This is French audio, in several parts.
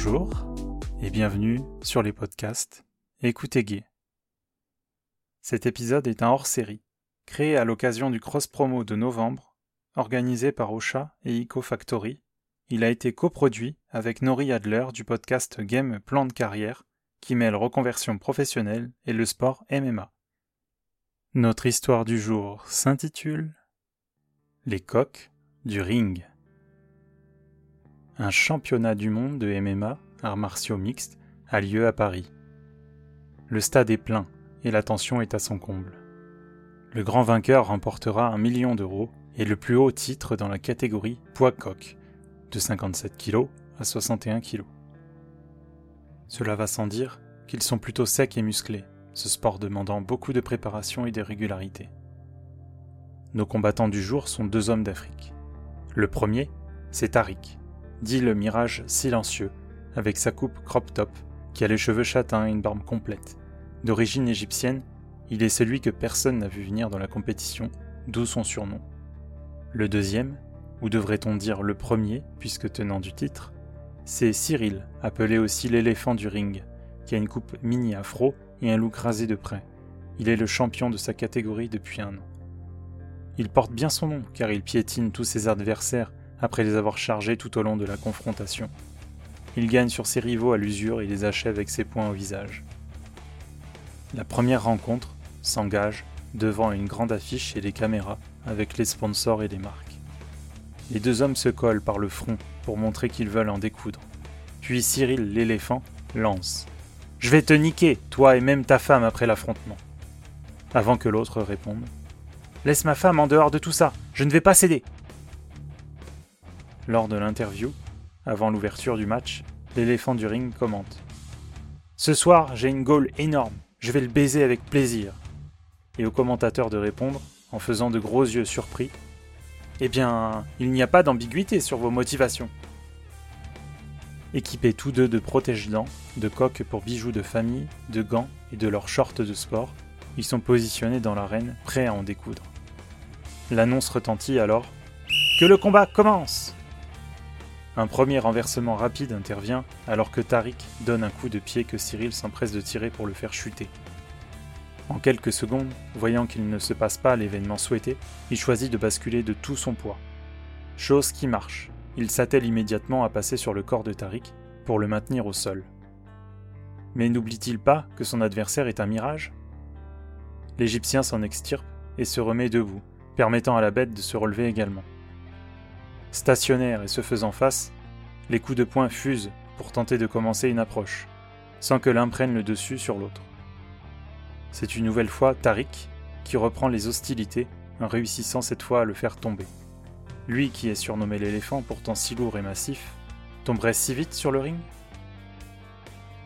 Bonjour et bienvenue sur les podcasts Écoutez Gay. Cet épisode est un hors-série, créé à l'occasion du cross-promo de novembre, organisé par Ocha et Eco Factory. Il a été coproduit avec Nori Adler du podcast Game Plan de carrière, qui mêle reconversion professionnelle et le sport MMA. Notre histoire du jour s'intitule Les coques du ring. Un championnat du monde de MMA, arts martiaux mixtes, a lieu à Paris. Le stade est plein et la tension est à son comble. Le grand vainqueur remportera un million d'euros et le plus haut titre dans la catégorie poids coq, de 57 kg à 61 kg. Cela va sans dire qu'ils sont plutôt secs et musclés, ce sport demandant beaucoup de préparation et de régularité. Nos combattants du jour sont deux hommes d'Afrique. Le premier, c'est Tariq, dit le mirage silencieux, avec sa coupe crop top, qui a les cheveux châtains et une barbe complète. D'origine égyptienne, il est celui que personne n'a vu venir dans la compétition, d'où son surnom. Le deuxième, ou devrait-on dire le premier, puisque tenant du titre, c'est Cyril, appelé aussi l'éléphant du ring, qui a une coupe mini afro et un look rasé de près. Il est le champion de sa catégorie depuis un an. Il porte bien son nom, car il piétine tous ses adversaires après les avoir chargés tout au long de la confrontation. Il gagne sur ses rivaux à l'usure et les achève avec ses poings au visage. La première rencontre s'engage devant une grande affiche et les caméras avec les sponsors et les marques. Les deux hommes se collent par le front pour montrer qu'ils veulent en découdre. Puis Cyril l'éléphant lance. Je vais te niquer, toi et même ta femme après l'affrontement. Avant que l'autre réponde. Laisse ma femme en dehors de tout ça, je ne vais pas céder. Lors de l'interview, avant l'ouverture du match, l'éléphant du ring commente. Ce soir, j'ai une gaule énorme, je vais le baiser avec plaisir. Et au commentateur de répondre, en faisant de gros yeux surpris, Eh bien, il n'y a pas d'ambiguïté sur vos motivations. Équipés tous deux de protège-dents, de coques pour bijoux de famille, de gants et de leurs shorts de sport, ils sont positionnés dans l'arène, prêts à en découdre. L'annonce retentit alors Que le combat commence Un premier renversement rapide intervient alors que Tariq donne un coup de pied que Cyril s'empresse de tirer pour le faire chuter. En quelques secondes, voyant qu'il ne se passe pas l'événement souhaité, il choisit de basculer de tout son poids. Chose qui marche, il s'attelle immédiatement à passer sur le corps de Tariq pour le maintenir au sol. Mais n'oublie-t-il pas que son adversaire est un mirage? L'Égyptien s'en extirpe et se remet debout, permettant à la bête de se relever également. Stationnaire et se faisant face, les coups de poing fusent pour tenter de commencer une approche, sans que l'un prenne le dessus sur l'autre. C'est une nouvelle fois Tariq qui reprend les hostilités en réussissant cette fois à le faire tomber. Lui qui est surnommé l'éléphant, pourtant si lourd et massif, tomberait si vite sur le ring?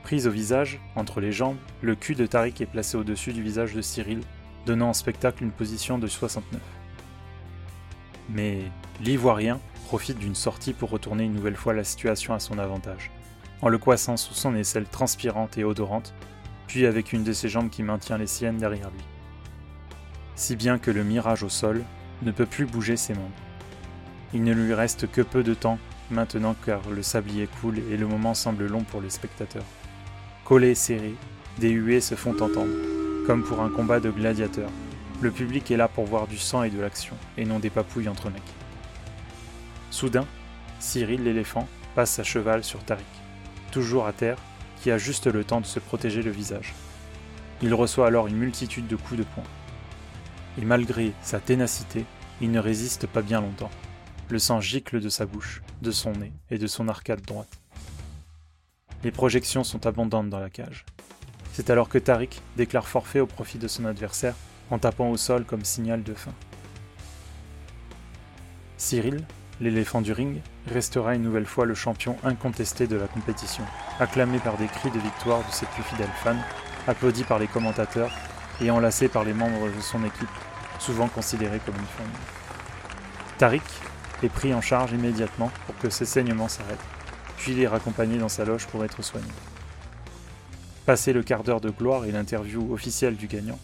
Prise au visage, entre les jambes, le cul de Tariq est placé au-dessus du visage de Cyril, donnant en spectacle une position de 69. Mais l'Ivoirien profite d'une sortie pour retourner une nouvelle fois la situation à son avantage, en le coissant sous son aisselle transpirante et odorante, puis avec une de ses jambes qui maintient les siennes derrière lui. Si bien que le mirage au sol ne peut plus bouger ses membres. Il ne lui reste que peu de temps maintenant car le sablier coule et le moment semble long pour les spectateurs. Collés serrés, des huées se font entendre, comme pour un combat de gladiateurs. Le public est là pour voir du sang et de l'action, et non des papouilles entre mecs. Soudain, Cyril l'éléphant passe à cheval sur Tariq, toujours à terre, qui a juste le temps de se protéger le visage. Il reçoit alors une multitude de coups de poing. Et malgré sa ténacité, il ne résiste pas bien longtemps. Le sang gicle de sa bouche, de son nez et de son arcade droite. Les projections sont abondantes dans la cage. C'est alors que Tariq déclare forfait au profit de son adversaire en tapant au sol comme signal de fin. Cyril, l'éléphant du ring, restera une nouvelle fois le champion incontesté de la compétition, acclamé par des cris de victoire de ses plus fidèles fans, applaudi par les commentateurs et enlacé par les membres de son équipe, souvent considéré comme une famille. Tariq est pris en charge immédiatement pour que ses saignements s'arrêtent, puis il est raccompagné dans sa loge pour être soigné. Passé le quart d'heure de gloire et l'interview officielle du gagnant,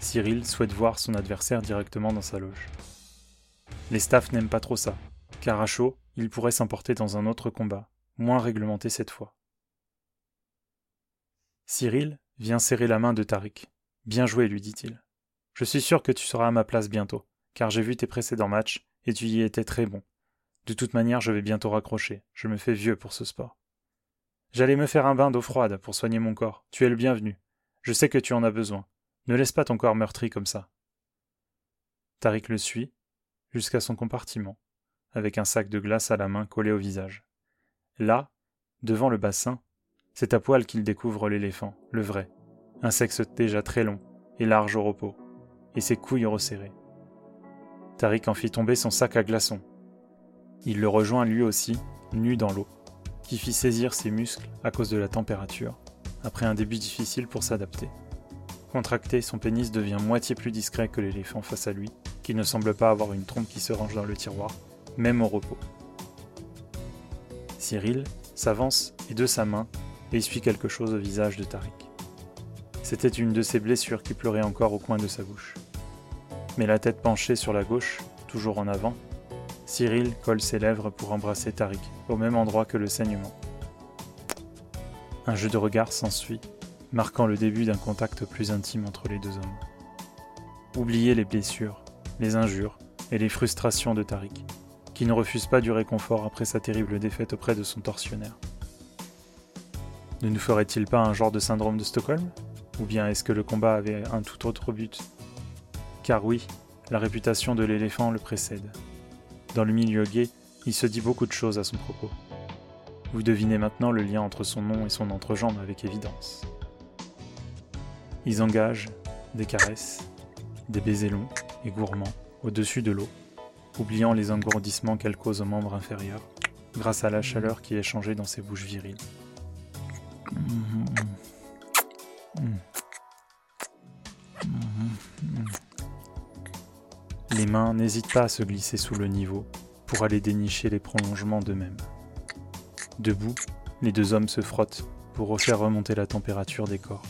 Cyril souhaite voir son adversaire directement dans sa loge. Les staffs n'aiment pas trop ça, car à chaud, il pourrait s'emporter dans un autre combat, moins réglementé cette fois. Cyril vient serrer la main de Tariq. Bien joué, lui dit-il. Je suis sûr que tu seras à ma place bientôt, car j'ai vu tes précédents matchs et tu y étais très bon. De toute manière, je vais bientôt raccrocher. Je me fais vieux pour ce sport. J'allais me faire un bain d'eau froide pour soigner mon corps. Tu es le bienvenu. Je sais que tu en as besoin. Ne laisse pas ton corps meurtri comme ça. Tariq le suit, jusqu'à son compartiment, avec un sac de glace à la main collé au visage. Là, devant le bassin, c'est à poil qu'il découvre l'éléphant, le vrai, un sexe déjà très long et large au repos, et ses couilles resserrées. Tariq en fit tomber son sac à glaçons. Il le rejoint lui aussi, nu dans l'eau, qui fit saisir ses muscles à cause de la température, après un début difficile pour s'adapter. Contracté, son pénis devient moitié plus discret que l'éléphant face à lui, qui ne semble pas avoir une trompe qui se range dans le tiroir, même au repos. Cyril s'avance et de sa main essuie quelque chose au visage de Tariq. C'était une de ses blessures qui pleurait encore au coin de sa bouche. Mais la tête penchée sur la gauche, toujours en avant, Cyril colle ses lèvres pour embrasser Tariq, au même endroit que le saignement. Un jeu de regard s'ensuit, marquant le début d'un contact plus intime entre les deux hommes. Oubliez les blessures, les injures et les frustrations de Tariq, qui ne refuse pas du réconfort après sa terrible défaite auprès de son tortionnaire. Ne nous ferait-il pas un genre de syndrome de Stockholm? Ou bien est-ce que le combat avait un tout autre but? Car oui, la réputation de l'éléphant le précède. Dans le milieu gay, il se dit beaucoup de choses à son propos. Vous devinez maintenant le lien entre son nom et son entrejambe avec évidence. Ils engagent des caresses, des baisers longs et gourmands au-dessus de l'eau, oubliant les engourdissements qu'elle cause aux membres inférieurs, grâce à la chaleur qui est changée dans ses bouches viriles. Les mains n'hésitent pas à se glisser sous le niveau pour aller dénicher les prolongements d'eux-mêmes. Debout, les deux hommes se frottent pour refaire remonter la température des corps,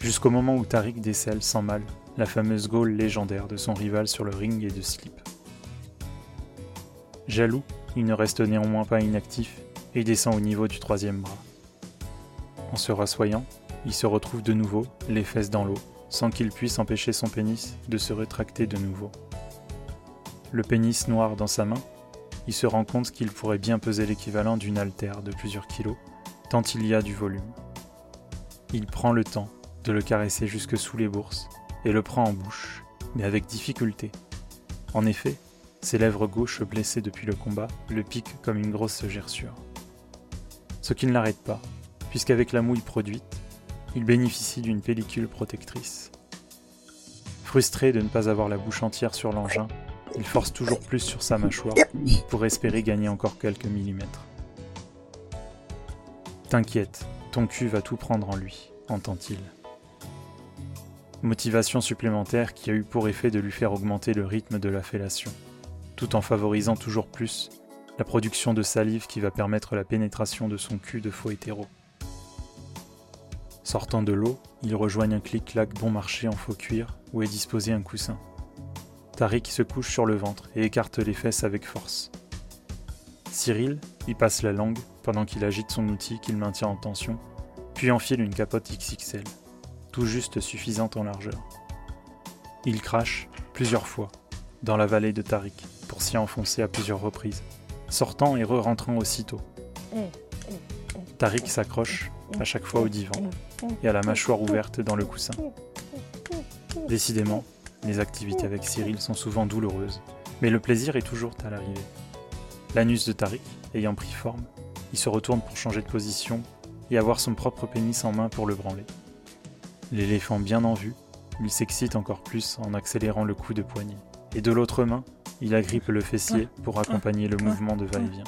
jusqu'au moment où Tariq décèle sans mal la fameuse gaule légendaire de son rival sur le ring et de slip. Jaloux, il ne reste néanmoins pas inactif et descend au niveau du troisième bras. En se rassoyant, il se retrouve de nouveau, les fesses dans l'eau, sans qu'il puisse empêcher son pénis de se rétracter de nouveau. Le pénis noir dans sa main, il se rend compte qu'il pourrait bien peser l'équivalent d'une altère de plusieurs kilos, tant il y a du volume. Il prend le temps de le caresser jusque sous les bourses et le prend en bouche, mais avec difficulté. En effet, ses lèvres gauches blessées depuis le combat le piquent comme une grosse gerçure. Ce qui ne l'arrête pas, puisqu'avec la mouille produite, il bénéficie d'une pellicule protectrice. Frustré de ne pas avoir la bouche entière sur l'engin, il force toujours plus sur sa mâchoire pour espérer gagner encore quelques millimètres. T'inquiète, ton cul va tout prendre en lui, entend-il. Motivation supplémentaire qui a eu pour effet de lui faire augmenter le rythme de la fellation, tout en favorisant toujours plus la production de salive qui va permettre la pénétration de son cul de faux hétéro. Sortant de l'eau, il rejoignent un clic-clac bon marché en faux cuir où est disposé un coussin. Tariq se couche sur le ventre et écarte les fesses avec force. Cyril y passe la langue pendant qu'il agite son outil qu'il maintient en tension, puis enfile une capote XXL, tout juste suffisante en largeur. Il crache plusieurs fois dans la vallée de Tariq pour s'y enfoncer à plusieurs reprises, sortant et re-rentrant aussitôt. Tariq s'accroche à chaque fois au divan et à la mâchoire ouverte dans le coussin. Décidément, les activités avec Cyril sont souvent douloureuses, mais le plaisir est toujours à l'arrivée. L'anus de Tariq ayant pris forme, il se retourne pour changer de position et avoir son propre pénis en main pour le branler. L'éléphant bien en vue, il s'excite encore plus en accélérant le coup de poignet. Et de l'autre main, il agrippe le fessier pour accompagner le mouvement de va-et-vient.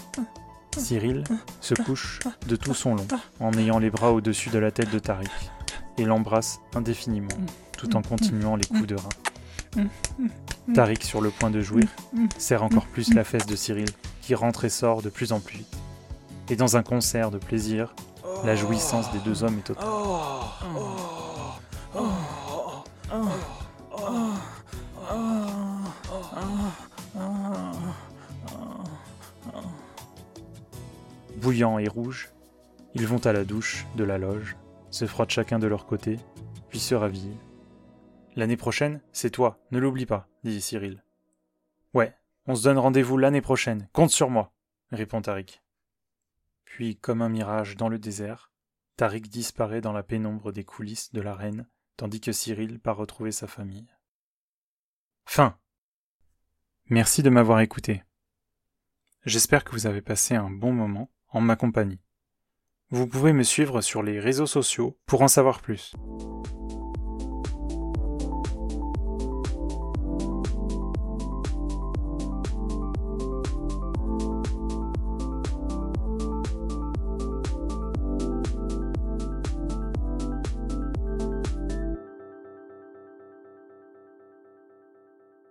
Cyril se couche de tout son long, en ayant les bras au-dessus de la tête de Tariq, et l'embrasse indéfiniment, tout en continuant les coups de rein. Tariq, sur le point de jouir, serre encore plus la fesse de Cyril, qui rentre et sort de plus en plus vite. Et dans un concert de plaisir, la jouissance des deux hommes est totale. Et rouges, ils vont à la douche de la loge, se frottent chacun de leur côté, puis se rhabillent. L'année prochaine, c'est toi, ne l'oublie pas, dit Cyril. Ouais, on se donne rendez-vous l'année prochaine, compte sur moi, répond Tariq. Puis, comme un mirage dans le désert, Tariq disparaît dans la pénombre des coulisses de la reine, tandis que Cyril part retrouver sa famille. Fin. Merci de m'avoir écouté. J'espère que vous avez passé un bon moment en ma compagnie. Vous pouvez me suivre sur les réseaux sociaux pour en savoir plus.